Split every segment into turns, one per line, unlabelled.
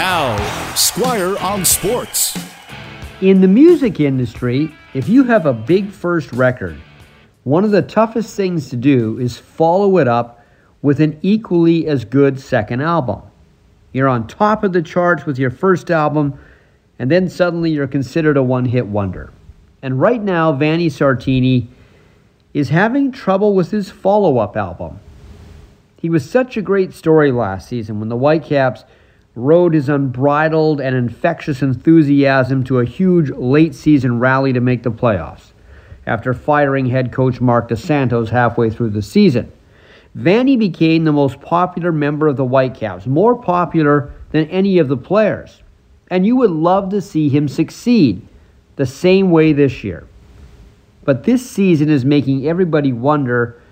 Now, Squire on Sports.
In the music industry, if you have a big first record, one of the toughest things to do is follow it up with an equally as good second album. You're on top of the charts with your first album, and then suddenly you're considered a one hit wonder. And right now, Vanni Sartini is having trouble with his follow up album. He was such a great story last season when the Whitecaps rode his unbridled and infectious enthusiasm to a huge late season rally to make the playoffs after firing head coach Marc Dos Santos halfway through the season. Vanni became the most popular member of the Whitecaps, more popular than any of the players. And you would love to see him succeed the same way this year. But this season is making everybody wonder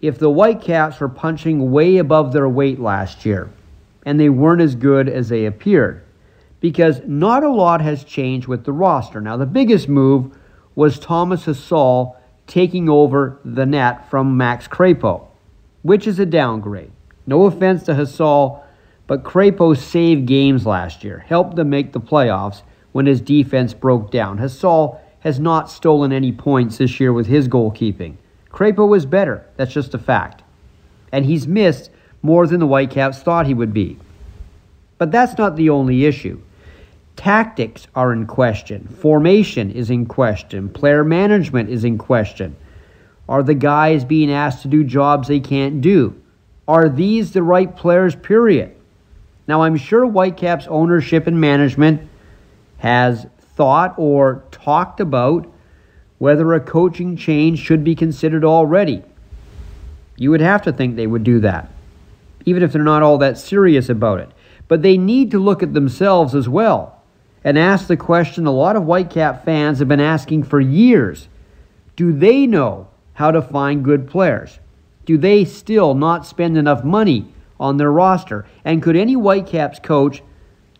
if the Whitecaps were punching way above their weight last year and they weren't as good as they appeared. Because not a lot has changed with the roster. Now, the biggest move was Thomas Hasal taking over the net from Max Crepeau, which is a downgrade. No offense to Hasal, but Crepeau saved games last year, helped them make the playoffs when his defense broke down. Hasal has not stolen any points this year with his goalkeeping. Crepeau was better, that's just a fact. And he's missed more than the Whitecaps thought he would be. But that's not the only issue. Tactics are in question. Formation is in question. Player management is in question. Are the guys being asked to do jobs they can't do? Are these the right players, period? Now, I'm sure Whitecaps ownership and management has thought or talked about whether a coaching change should be considered already. You would have to think they would do that, even if they're not all that serious about it. But they need to look at themselves as well and ask the question a lot of Whitecap fans have been asking for years Do they know how to find good players? Do they still not spend enough money on their roster? And could any Whitecaps coach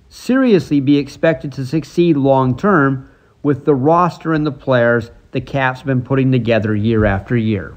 seriously be expected to succeed long term with the roster and the players the Caps been putting together year after year?